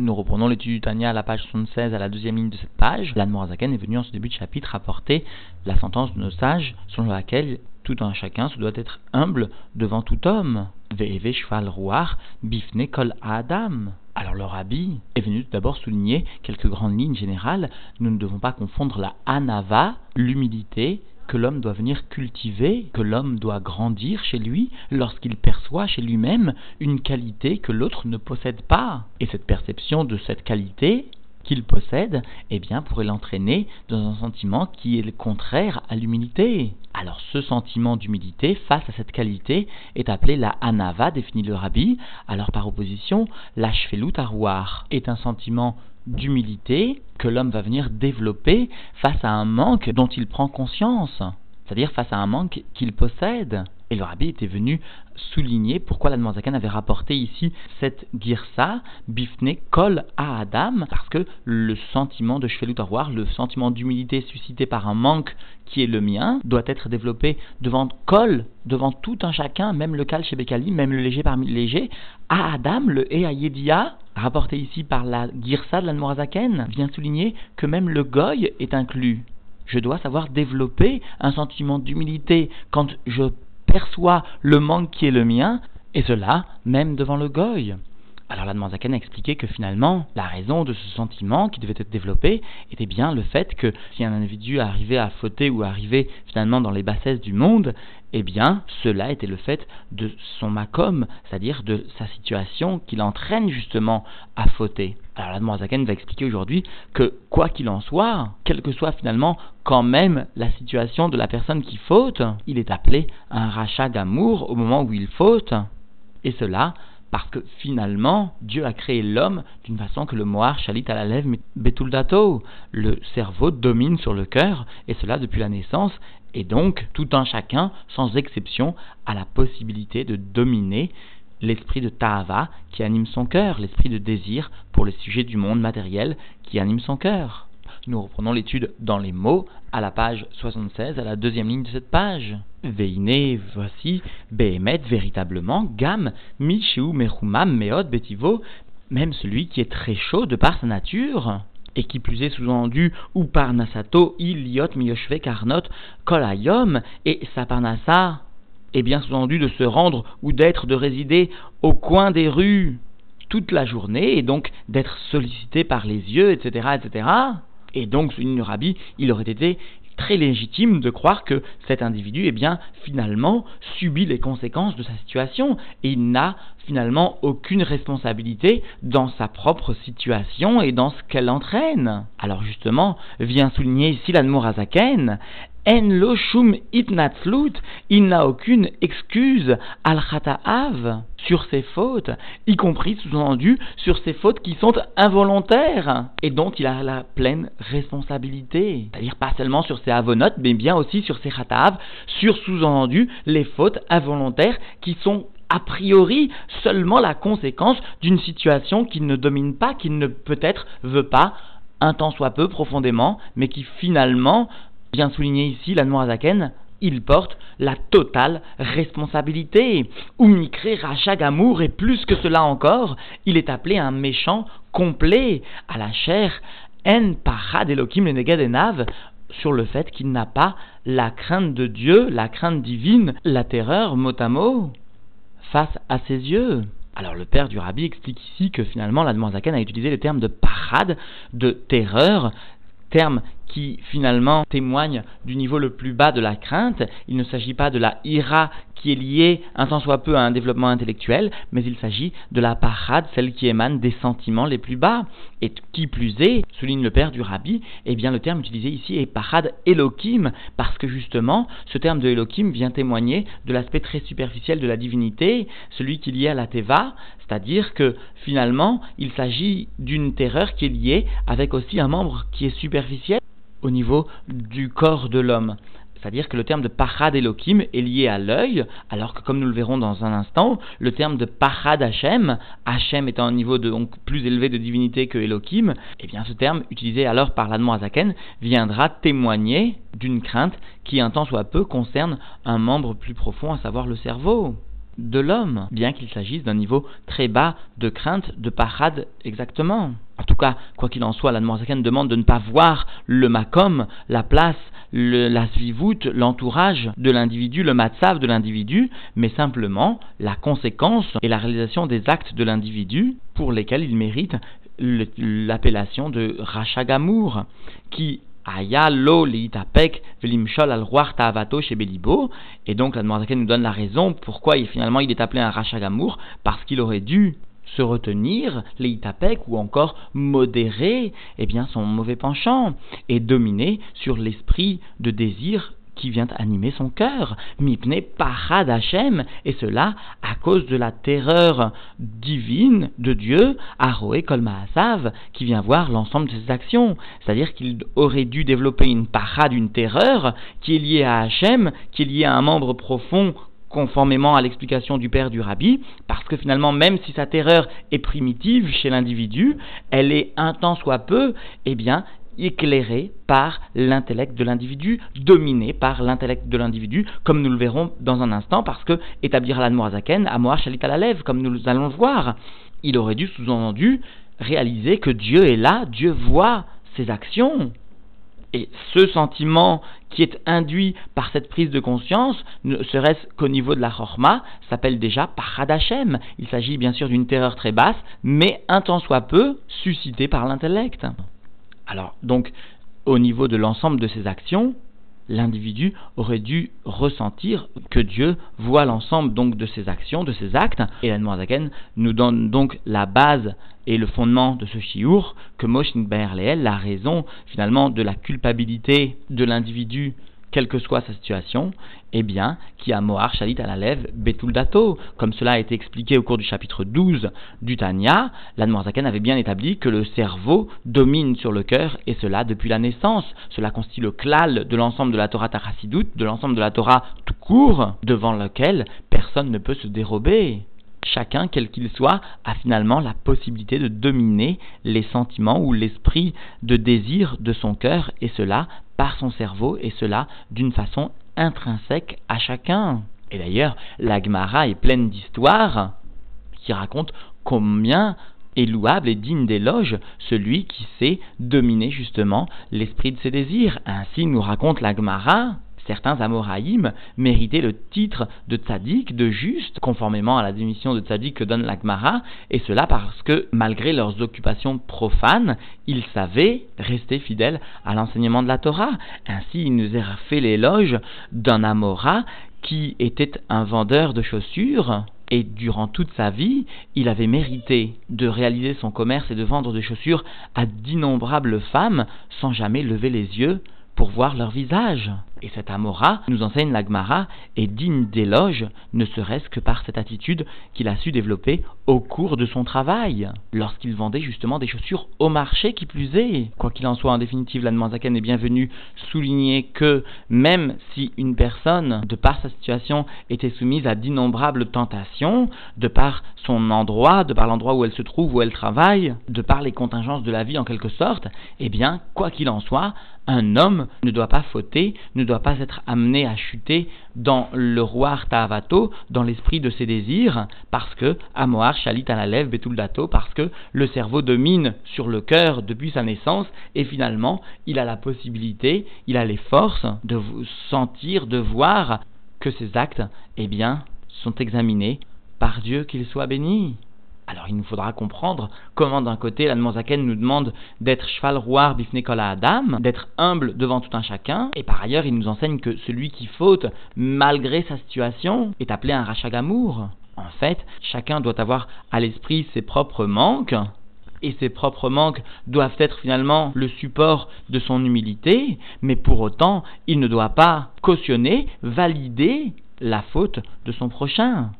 Nous reprenons l'étude du Tania à la page 76 à la deuxième ligne de cette page. L'Anne Morazaken est venu en ce début de chapitre rapporter la sentence de nos sages selon laquelle tout un chacun se doit être humble devant tout homme. Ve'eve shval bifne kol adam. Alors le rabbi est venu d'abord souligner quelques grandes lignes générales. Nous ne devons pas confondre la anava, l'humilité, que l'homme doit venir cultiver, que l'homme doit grandir chez lui lorsqu'il perçoit chez lui-même une qualité que l'autre ne possède pas. Et cette perception de cette qualité qu'il possède, eh bien, pourrait l'entraîner dans un sentiment qui est le contraire à l'humilité. Alors, ce sentiment d'humilité face à cette qualité est appelé la anava, définit le rabbi. Alors, par opposition, la shvelut est un sentiment d'humilité que l'homme va venir développer face à un manque dont il prend conscience, c'est-à-dire face à un manque qu'il possède. Et le rabbi était venu souligner pourquoi la avait rapporté ici cette girsa, bifne kol à Adam, parce que le sentiment de chevelut le sentiment d'humilité suscité par un manque qui est le mien, doit être développé devant kol, devant tout un chacun, même le kal chez Bekali, même le léger parmi les légers, à Adam, le e rapporté ici par la girsa de la vient souligner que même le goy est inclus. Je dois savoir développer un sentiment d'humilité quand je perçoit le manque qui est le mien, et cela même devant le goy. Alors la Zaken a expliqué que finalement, la raison de ce sentiment qui devait être développé était bien le fait que si un individu arrivait à fauter ou arrivait finalement dans les bassesses du monde, eh bien, cela était le fait de son macom, c'est-à-dire de sa situation qui l'entraîne justement à fauter. Alors la Zaken va expliquer aujourd'hui que quoi qu'il en soit, quelle que soit finalement quand même la situation de la personne qui faute, il est appelé un rachat d'amour au moment où il faute. Et cela parce que finalement, Dieu a créé l'homme d'une façon que le moar chalit à la lèvre betuldato. Le cerveau domine sur le cœur, et cela depuis la naissance, et donc tout un chacun, sans exception, a la possibilité de dominer l'esprit de Tahava qui anime son cœur, l'esprit de désir pour les sujets du monde matériel qui anime son cœur. Nous reprenons l'étude dans les mots à la page 76, à la deuxième ligne de cette page. Veine, voici, Behemet, véritablement, Gam, Mishu, Mechumam, Meod, Betivo, même celui qui est très chaud de par sa nature, et qui plus est sous-entendu, ou par Nasato, Iliot, Miyoshve, Karnot, Kolayom, et Saparnasa, et bien sous-entendu de se rendre ou d'être, de résider au coin des rues toute la journée, et donc d'être sollicité par les yeux, etc., etc., et donc, le rabbi, il aurait été très légitime de croire que cet individu, eh bien, finalement, subit les conséquences de sa situation et il n'a finalement aucune responsabilité dans sa propre situation et dans ce qu'elle entraîne. Alors justement, vient souligner ici l'Admorazaken, En lo shum itnatzlut, il n'a aucune excuse al khata'av sur ses fautes, y compris sous-entendu sur ses fautes qui sont involontaires et dont il a la pleine responsabilité. C'est-à-dire pas seulement sur ses avonotes, mais bien aussi sur ses khata'av, sur sous-entendu les fautes involontaires qui sont a priori seulement la conséquence d'une situation qu'il ne domine pas, qu'il ne peut-être veut pas, un temps soit peu profondément, mais qui finalement, bien souligné ici, la Noirzaken, il porte la totale responsabilité. Oumikre Rachagamour, et plus que cela encore, il est appelé un méchant complet à la chair, En Parad Elohim le sur le fait qu'il n'a pas la crainte de Dieu, la crainte divine, la terreur mot à mot face à ses yeux. Alors le père du rabbi explique ici que finalement la Zaken a utilisé le terme de parade, de terreur, terme qui finalement témoigne du niveau le plus bas de la crainte. Il ne s'agit pas de la ira qui est liée un tant soit peu à un développement intellectuel, mais il s'agit de la parade, celle qui émane des sentiments les plus bas. Et qui plus est, souligne le père du rabbi, eh bien le terme utilisé ici est parade Elohim, parce que justement, ce terme de Elohim vient témoigner de l'aspect très superficiel de la divinité, celui qui est lié à la Teva, c'est-à-dire que finalement, il s'agit d'une terreur qui est liée avec aussi un membre qui est superficiel au niveau du corps de l'homme. C'est-à-dire que le terme de Pachad Elohim est lié à l'œil, alors que comme nous le verrons dans un instant, le terme de Pachad Hashem, Hashem étant un niveau donc plus élevé de divinité que Elohim, eh bien ce terme, utilisé alors par l'Admoazaken, viendra témoigner d'une crainte qui un temps soit peu concerne un membre plus profond, à savoir le cerveau. De l'homme, bien qu'il s'agisse d'un niveau très bas de crainte, de parade exactement. En tout cas, quoi qu'il en soit, la demande de ne pas voir le makom, la place, la svivout, l'entourage de l'individu, le matzav de l'individu, mais simplement la conséquence et la réalisation des actes de l'individu pour lesquels il mérite l'appellation de Rachagamour, qui Et donc la nous donne la raison pourquoi finalement il est appelé un Rachagamour, parce qu'il aurait dû se retenir, leitapek, ou encore modérer eh bien, son mauvais penchant, et dominer sur l'esprit de désir qui vient animer son cœur, mipne parad Hashem, et cela à cause de la terreur divine de Dieu, Aroé Kol Maasav, qui vient voir l'ensemble de ses actions. C'est-à-dire qu'il aurait dû développer une parade, une terreur, qui est liée à Hachem, qui est liée à un membre profond conformément à l'explication du père du rabbi, parce que finalement, même si sa terreur est primitive chez l'individu, elle est un temps soit peu, eh bien, éclairé par l'intellect de l'individu, dominé par l'intellect de l'individu, comme nous le verrons dans un instant, parce que établir la Moazaken, à Shalit à la comme nous allons le voir, il aurait dû sous-entendu réaliser que Dieu est là, Dieu voit ses actions. Et ce sentiment qui est induit par cette prise de conscience, ne serait-ce qu'au niveau de la chorma, s'appelle déjà paradachem. Il s'agit bien sûr d'une terreur très basse, mais un tant soit peu suscitée par l'intellect. Alors, donc, au niveau de l'ensemble de ses actions, l'individu aurait dû ressentir que Dieu voit l'ensemble donc de ses actions, de ses actes. Et la nous donne donc la base et le fondement de ce chiour que Moshe Leel, la raison finalement de la culpabilité de l'individu quelle que soit sa situation, eh bien, qui a Mohar Shalit à la lèvre Betul Dato. Comme cela a été expliqué au cours du chapitre 12 du Tanya, l'Admorzaken avait bien établi que le cerveau domine sur le cœur, et cela depuis la naissance. Cela constitue le klal de l'ensemble de la Torah Tarasidut, de l'ensemble de la Torah tout court, devant lequel personne ne peut se dérober chacun, quel qu'il soit, a finalement la possibilité de dominer les sentiments ou l'esprit de désir de son cœur, et cela par son cerveau, et cela d'une façon intrinsèque à chacun. Et d'ailleurs, la Gemara est pleine d'histoires qui racontent combien est louable et digne d'éloge celui qui sait dominer justement l'esprit de ses désirs. Ainsi nous raconte la Gemara certains Amoraïm méritaient le titre de tzaddik, de juste, conformément à la démission de tzaddik que donne l'Agmara, et cela parce que, malgré leurs occupations profanes, ils savaient rester fidèles à l'enseignement de la Torah. Ainsi, il nous a fait l'éloge d'un Amora qui était un vendeur de chaussures, et durant toute sa vie, il avait mérité de réaliser son commerce et de vendre des chaussures à d'innombrables femmes sans jamais lever les yeux pour voir leur visage. Et cet Amora, nous enseigne l'Agmara, est digne d'éloge, ne serait-ce que par cette attitude qu'il a su développer au cours de son travail, lorsqu'il vendait justement des chaussures au marché qui plus est. Quoi qu'il en soit, en définitive, l'Admanzaken est bienvenu souligner que même si une personne, de par sa situation, était soumise à d'innombrables tentations, de par son endroit, de par l'endroit où elle se trouve, où elle travaille, de par les contingences de la vie en quelque sorte, eh bien, quoi qu'il en soit, un homme ne doit pas fauter, ne doit pas être amené à chuter dans le roi Ta'avato, dans l'esprit de ses désirs, parce que Amoar Shalit Analev Betul Dato, parce que le cerveau domine sur le cœur depuis sa naissance, et finalement, il a la possibilité, il a les forces de sentir, de voir que ses actes, eh bien, sont examinés par Dieu qu'il soit béni. Alors il nous faudra comprendre comment d'un côté l'Admonzaken nous demande d'être cheval rouard bifnekola adam, d'être humble devant tout un chacun, et par ailleurs il nous enseigne que celui qui faute malgré sa situation est appelé un rachagamour. En fait, chacun doit avoir à l'esprit ses propres manques, et ses propres manques doivent être finalement le support de son humilité, mais pour autant, il ne doit pas cautionner, valider la faute de son prochain.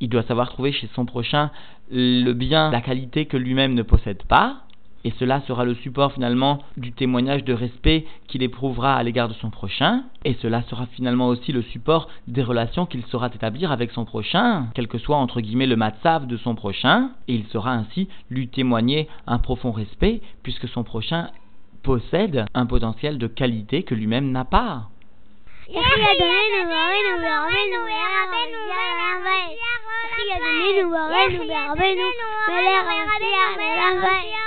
Il doit savoir trouver chez son prochain le bien, la qualité que lui-même ne possède pas, et cela sera le support finalement du témoignage de respect qu'il éprouvera à l'égard de son prochain, et cela sera finalement aussi le support des relations qu'il saura établir avec son prochain, quel que soit entre guillemets le matzav de son prochain, et il saura ainsi lui témoigner un profond respect, puisque son prochain possède un potentiel de qualité que lui-même n'a pas. Maria de Menuare, Nuberbe, Nuberbe, Nuberbe, Nuberbe,